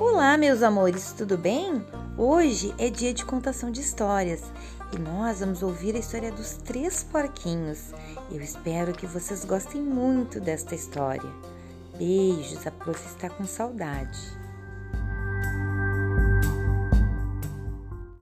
Olá, meus amores, tudo bem? Hoje é dia de contação de histórias e nós vamos ouvir a história dos três porquinhos. Eu espero que vocês gostem muito desta história. Beijos, a prof está com saudade.